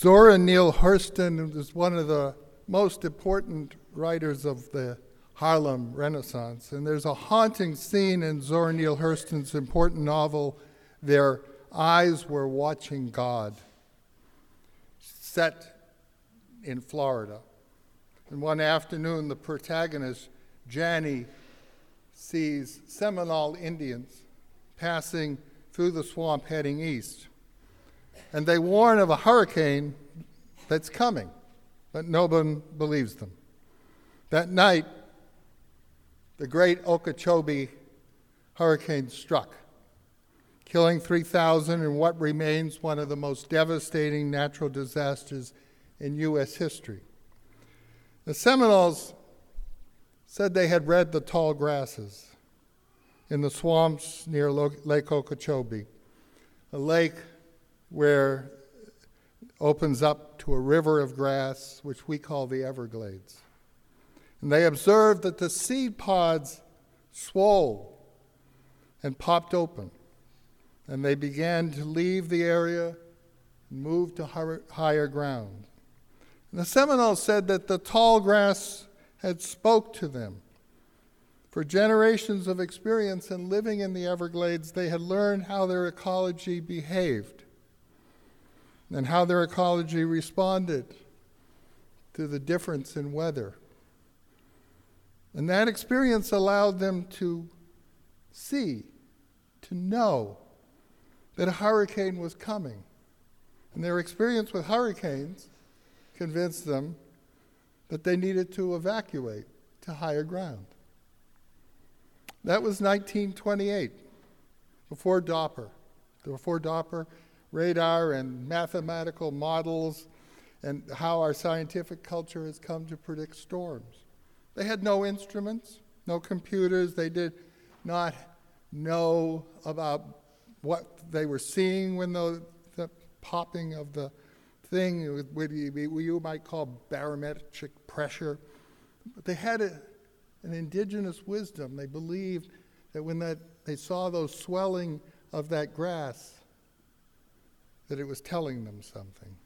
Zora Neale Hurston is one of the most important writers of the Harlem Renaissance, and there's a haunting scene in Zora Neale Hurston's important novel, Their Eyes Were Watching God, set in Florida. And one afternoon, the protagonist, Janie, sees Seminole Indians passing through the swamp heading east. And they warn of a hurricane that's coming, but no one believes them. That night, the great Okeechobee hurricane struck, killing 3,000 in what remains one of the most devastating natural disasters in U.S. history. The Seminoles said they had read the tall grasses in the swamps near Lake Okeechobee, a lake where opens up to a river of grass, which we call the Everglades. And they observed that the seed pods swole and popped open, and they began to leave the area and move to higher ground. And the Seminoles said that the tall grass had spoke to them. For generations of experience in living in the Everglades, they had learned how their ecology behaved and how their ecology responded to the difference in weather. And that experience allowed them to see, to know that a hurricane was coming. And their experience with hurricanes convinced them that they needed to evacuate to higher ground. That was 1928, before Doppler. Before Doppler, radar and mathematical models and how our scientific culture has come to predict storms. They had no instruments, no computers. They did not know about what they were seeing when the, the popping of the thing, what you might call barometric pressure. But they had a, an indigenous wisdom. They believed that when that, they saw those swelling of that grass, that it was telling them something.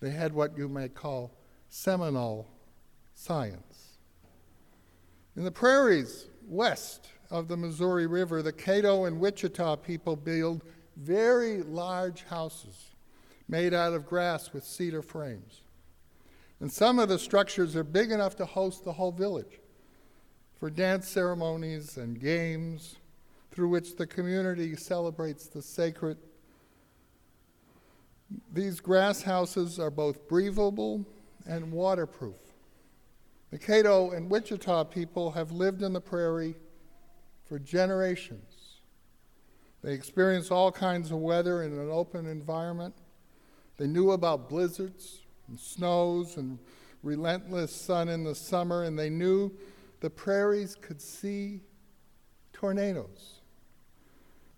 They had what you might call Seminole science. In the prairies west of the Missouri River, the Caddo and Wichita people build very large houses made out of grass with cedar frames. And some of the structures are big enough to host the whole village for dance ceremonies and games through which the community celebrates the sacred these grass houses are both breathable and waterproof. The Caddo and Wichita people have lived in the prairie for generations. They experienced all kinds of weather in an open environment. They knew about blizzards and snows and relentless sun in the summer, and they knew the prairies could see tornadoes.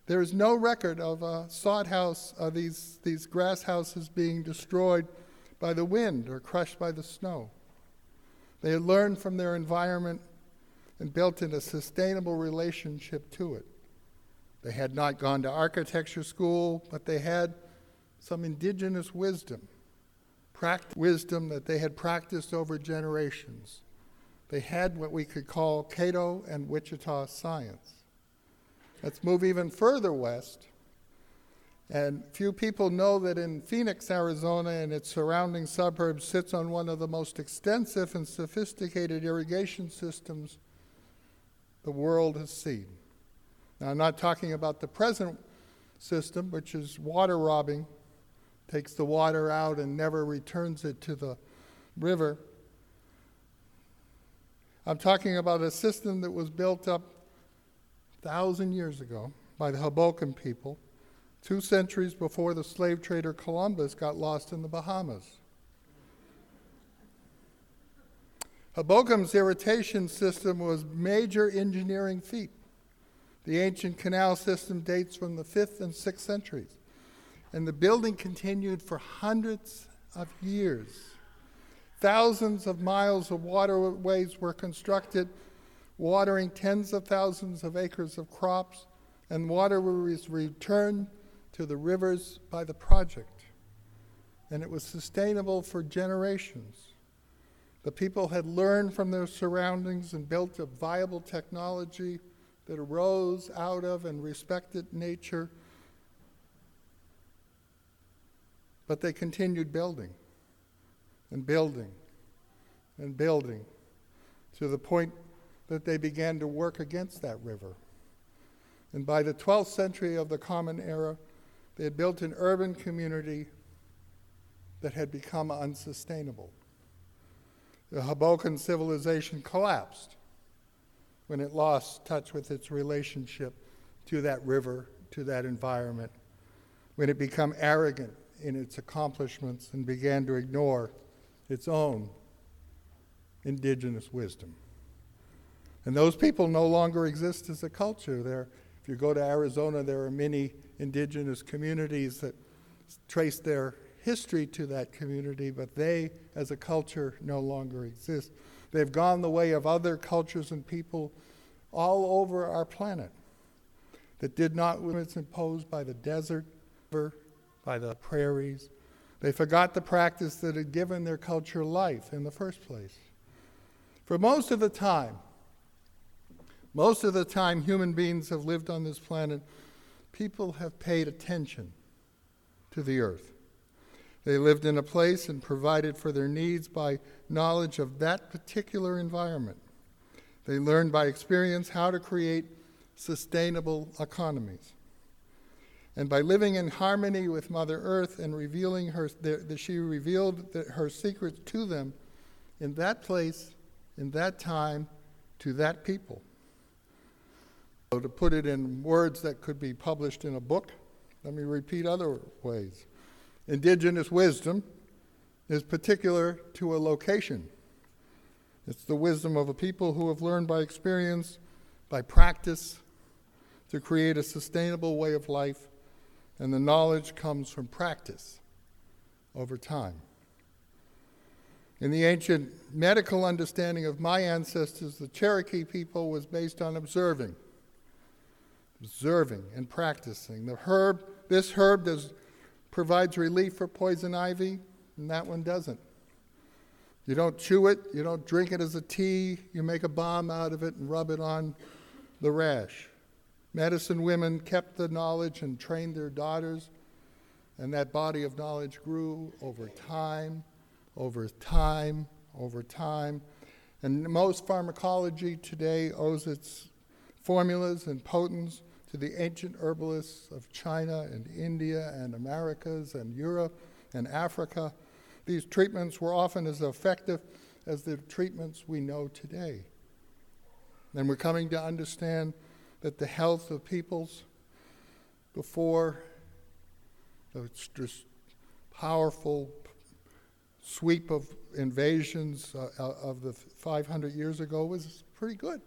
There is no record of a sod house, of these, these grass houses being destroyed by the wind or crushed by the snow. They had learned from their environment and built in a sustainable relationship to it. They had not gone to architecture school, but they had some indigenous wisdom, pract- wisdom that they had practiced over generations. They had what we could call Caddo and Wichita science. Let's move even further west. And few people know that in Phoenix, Arizona, and its surrounding suburbs, sits on one of the most extensive and sophisticated irrigation systems the world has seen. Now, I'm not talking about the present system, which is water robbing, takes the water out and never returns it to the river. I'm talking about a system that was built up thousand years ago by the Hohokam people, two centuries before the slave trader Columbus got lost in the Bahamas. Hohokam's irrigation system was major engineering feat. The ancient canal system dates from the 5th and 6th centuries, and the building continued for hundreds of years. Thousands of miles of waterways were constructed watering tens of thousands of acres of crops, and water was returned to the rivers by the project. and it was sustainable for generations. The people had learned from their surroundings and built a viable technology that arose out of and respected nature. But they continued building and building and building to the point that they began to work against that river. And by the 12th century of the Common Era, they had built an urban community that had become unsustainable. The Hohokam civilization collapsed when it lost touch with its relationship to that river, to that environment, when it became arrogant in its accomplishments and began to ignore its own indigenous wisdom. And those people no longer exist as a culture. If you go to Arizona, there are many indigenous communities that trace their history to that community, but they, as a culture, no longer exist. They've gone the way of other cultures and people all over our planet that did not limits imposed by the desert, by the prairies. They forgot the practice that had given their culture life in the first place. For most of the time, most of the time human beings have lived on this planet, people have paid attention to the earth. They lived in a place and provided for their needs by knowledge of that particular environment. They learned by experience how to create sustainable economies. And by living in harmony with Mother Earth and revealing her, that she revealed her secrets to them in that place in that time to that people. So, to put it in words that could be published in a book, let me repeat other ways. Indigenous wisdom is particular to a location. It's the wisdom of a people who have learned by experience, by practice, to create a sustainable way of life, and the knowledge comes from practice over time. In the ancient medical understanding of my ancestors, the Cherokee people was based on observing. Observing and practicing. The herb, this herb does, provides relief for poison ivy, and that one doesn't. You don't chew it, you don't drink it as a tea, you make a balm out of it and rub it on the rash. Medicine women kept the knowledge and trained their daughters, and that body of knowledge grew over time over time, over time. And most pharmacology today owes its formulas and potents to the ancient herbalists of China and India and Americas and Europe and Africa. These treatments were often as effective as the treatments we know today. And we're coming to understand that the health of peoples before the powerful sweep of invasions uh of the 500 years ago was pretty good.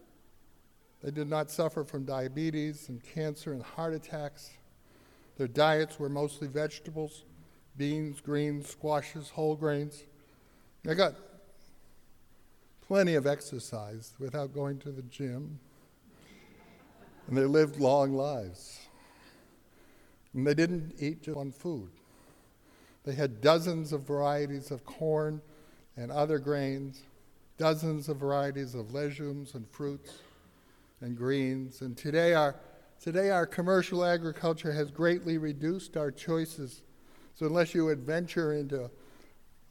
They did not suffer from diabetes and cancer and heart attacks. Their diets were mostly vegetables, beans, greens, squashes, whole grains. They got plenty of exercise without going to the gym. And they lived long lives. And they didn't eat just one food. They had dozens of varieties of corn and other grains, dozens of varieties of legumes and fruits and greens. And today our, today our commercial agriculture has greatly reduced our choices. So unless you adventure into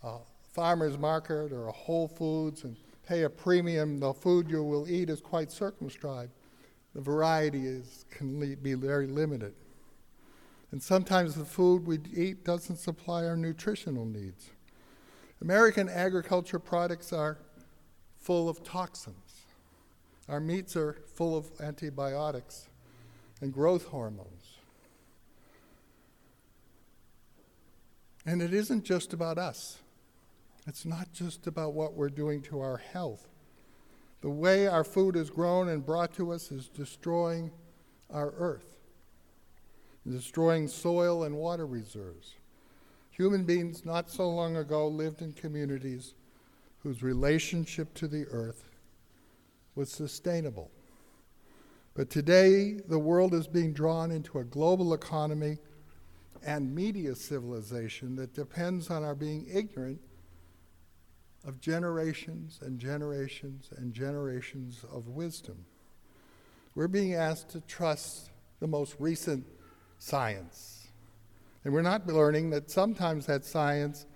a farmer's market or a Whole Foods and pay a premium, the food you will eat is quite circumscribed. The variety is, can be very limited. And sometimes the food we eat doesn't supply our nutritional needs. American agriculture products are full of toxins. Our meats are full of antibiotics and growth hormones. And it isn't just about us. It's not just about what we're doing to our health. The way our food is grown and brought to us is destroying our earth destroying soil and water reserves. Human beings not so long ago lived in communities whose relationship to the earth was sustainable. But today, the world is being drawn into a global economy and media civilization that depends on our being ignorant of generations and generations and generations of wisdom. We're being asked to trust the most recent science. And we're not learning that sometimes that science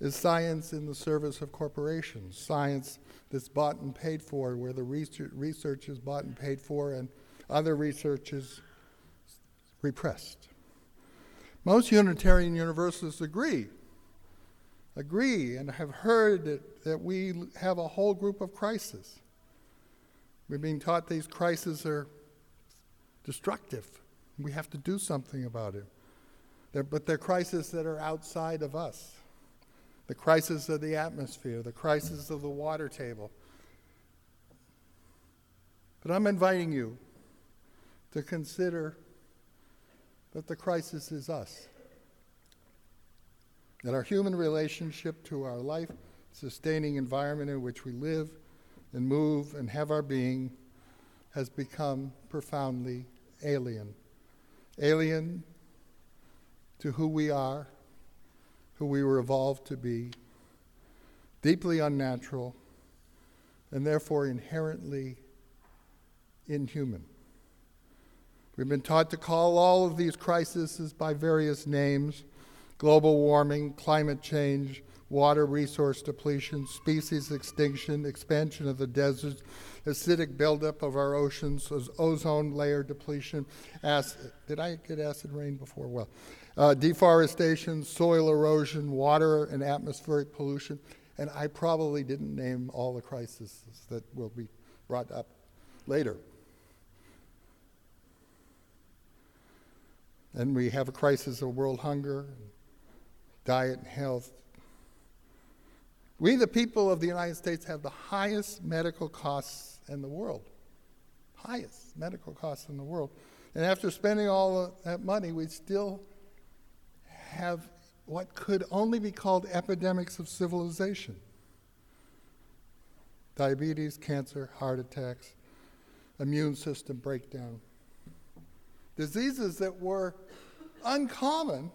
is science in the service of corporations, science that's bought and paid for, where the research, is bought and paid for, and other research is repressed. Most Unitarian Universalists agree, agree, and have heard that, that we have a whole group of crises. We're being taught these crises are destructive. We have to do something about it. They're, but they're crises that are outside of us the crisis of the atmosphere, the crisis of the water table. But I'm inviting you to consider that the crisis is us. That our human relationship to our life sustaining environment in which we live and move and have our being has become profoundly alien. Alien to who we are who we were evolved to be, deeply unnatural, and therefore inherently inhuman. We've been taught to call all of these crises by various names global warming, climate change, water resource depletion, species extinction, expansion of the deserts, acidic buildup of our oceans, ozone layer depletion. Acid, did I get acid rain before? Well, uh, deforestation, soil erosion, water and atmospheric pollution, and I probably didn't name all the crises that will be brought up later. And we have a crisis of world hunger, diet and health. We, the people of the United States, have the highest medical costs in the world. Highest medical costs in the world. And after spending all that money, we still have what could only be called epidemics of civilization diabetes, cancer, heart attacks, immune system breakdown. Diseases that were uncommon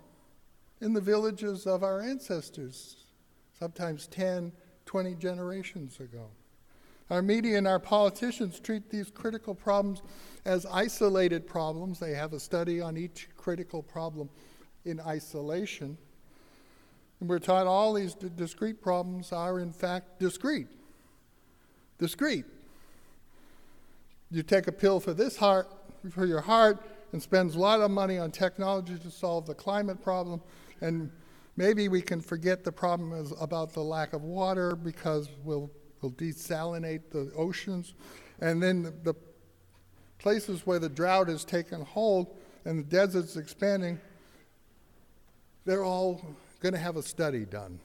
in the villages of our ancestors, sometimes 10, 20 generations ago. Our media and our politicians treat these critical problems as isolated problems. They have a study on each critical problem in isolation. And we're taught all these d- discrete problems are, in fact, discrete. Discrete. You take a pill for this heart, for your heart, and spends a lot of money on technology to solve the climate problem, and maybe we can forget the problem is about the lack of water because we'll, we'll desalinate the oceans. And then the, the places where the drought has taken hold and the desert's expanding, they're all going to have a study done.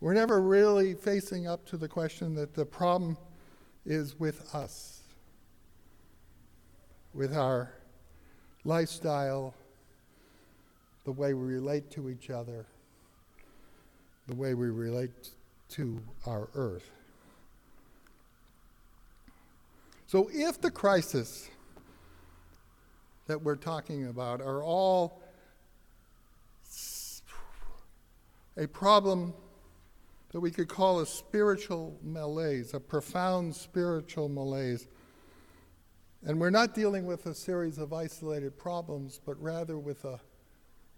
We're never really facing up to the question that the problem is with us, with our lifestyle, the way we relate to each other, the way we relate to our earth. So, if the crisis that we're talking about are all a problem that we could call a spiritual malaise, a profound spiritual malaise. And we're not dealing with a series of isolated problems, but rather with a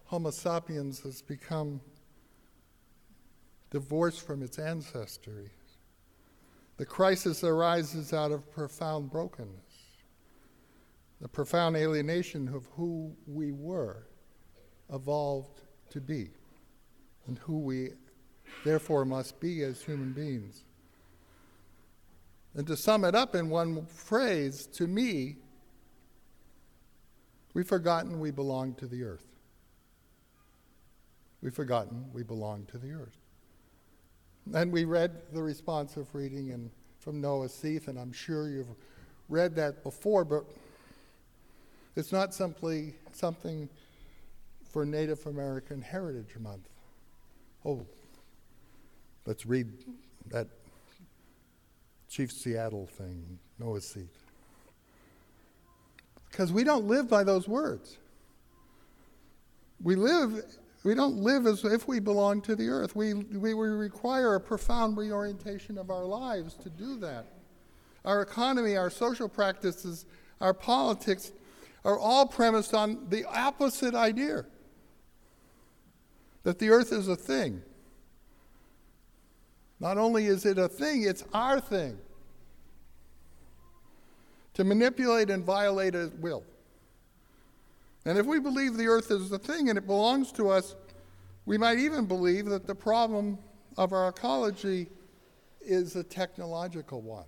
Homo sapiens has become divorced from its ancestry. The crisis arises out of profound brokenness, the profound alienation of who we were evolved to be and who we therefore must be as human beings. And to sum it up in one phrase, to me, we've forgotten we belong to the earth. We've forgotten we belong to the earth. And we read the responsive reading in, from Noah Sealth, and I'm sure you've read that before, but it's not simply something for Native American Heritage Month oh, let's read that Chief Seattle thing, Noah Sealth. Because we don't live by those words. we live, we don't live as if we belong to the earth. We, we, we require a profound reorientation of our lives to do that. Our economy, our social practices, our politics are all premised on the opposite idea that the earth is a thing. Not only is it a thing, it's our thing. To manipulate and violate at will. And if we believe the earth is a thing and it belongs to us, we might even believe that the problem of our ecology is a technological one.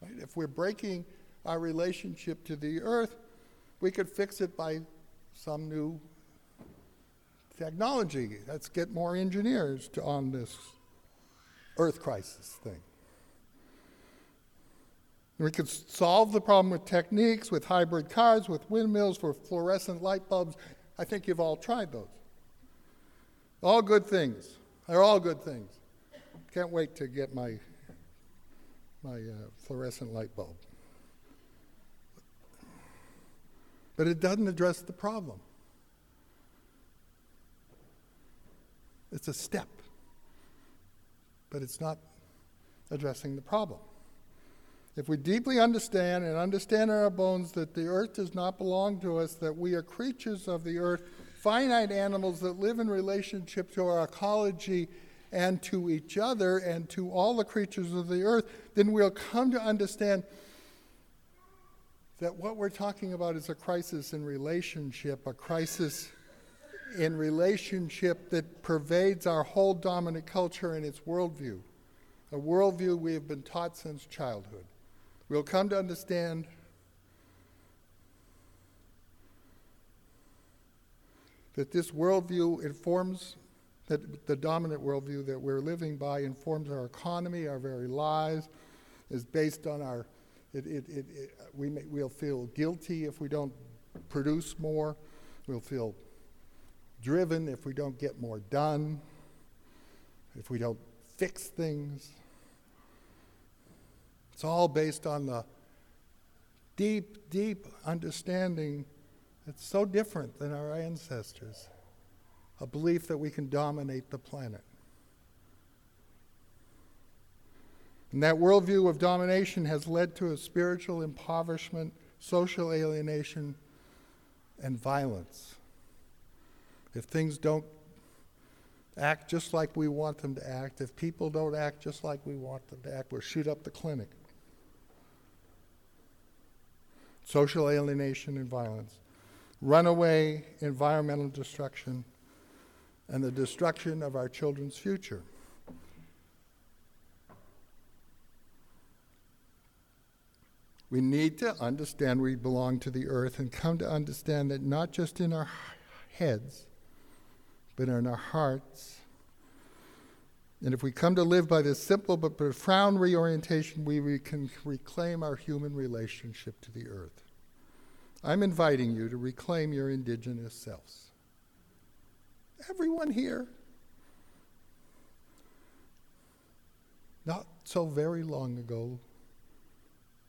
Right? If we're breaking our relationship to the earth, we could fix it by some new technology. Let's get more engineers to, on this earth crisis thing. We could solve the problem with techniques, with hybrid cars, with windmills, with fluorescent light bulbs. I think you've all tried those. All good things. They're all good things. Can't wait to get my, my uh, fluorescent light bulb. But it doesn't address the problem. It's a step, but it's not addressing the problem. If we deeply understand and understand in our bones that the earth does not belong to us, that we are creatures of the earth, finite animals that live in relationship to our ecology and to each other and to all the creatures of the earth, then we'll come to understand that what we're talking about is a crisis in relationship, a crisis in relationship that pervades our whole dominant culture and its worldview, a worldview we have been taught since childhood. We'll come to understand that this worldview informs, that the dominant worldview that we're living by informs our economy, our very lives, is based on our, it, it, it, we may, we'll feel guilty if we don't produce more. We'll feel driven if we don't get more done, if we don't fix things. It's all based on the deep, deep understanding that's so different than our ancestors a belief that we can dominate the planet. And that worldview of domination has led to a spiritual impoverishment, social alienation, and violence. If things don't act just like we want them to act, if people don't act just like we want them to act, we'll shoot up the clinic social alienation and violence, runaway environmental destruction, and the destruction of our children's future. We need to understand we belong to the earth and come to understand that not just in our heads, but in our hearts. And if we come to live by this simple but profound reorientation, we can reclaim our human relationship to the earth. I'm inviting you to reclaim your indigenous selves. Everyone here, not so very long ago,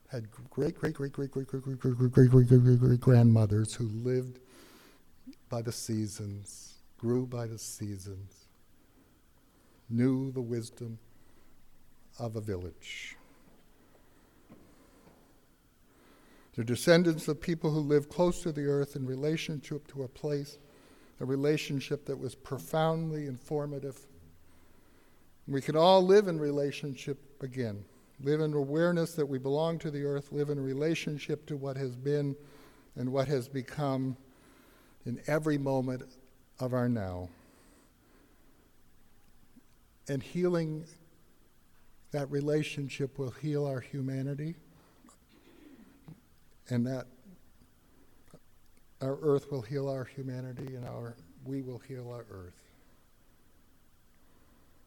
had great, great, great, great, great, great, great, great, great, great, great, great, great grandmothers who lived by the seasons, grew by the seasons, knew the wisdom of a village. They're descendants of people who lived close to the earth in relationship to a place, a relationship that was profoundly informative. We can all live in relationship again, live in awareness that we belong to the earth, live in relationship to what has been and what has become in every moment of our now. And healing that relationship will heal our humanity and that our earth will heal our humanity and our we will heal our earth.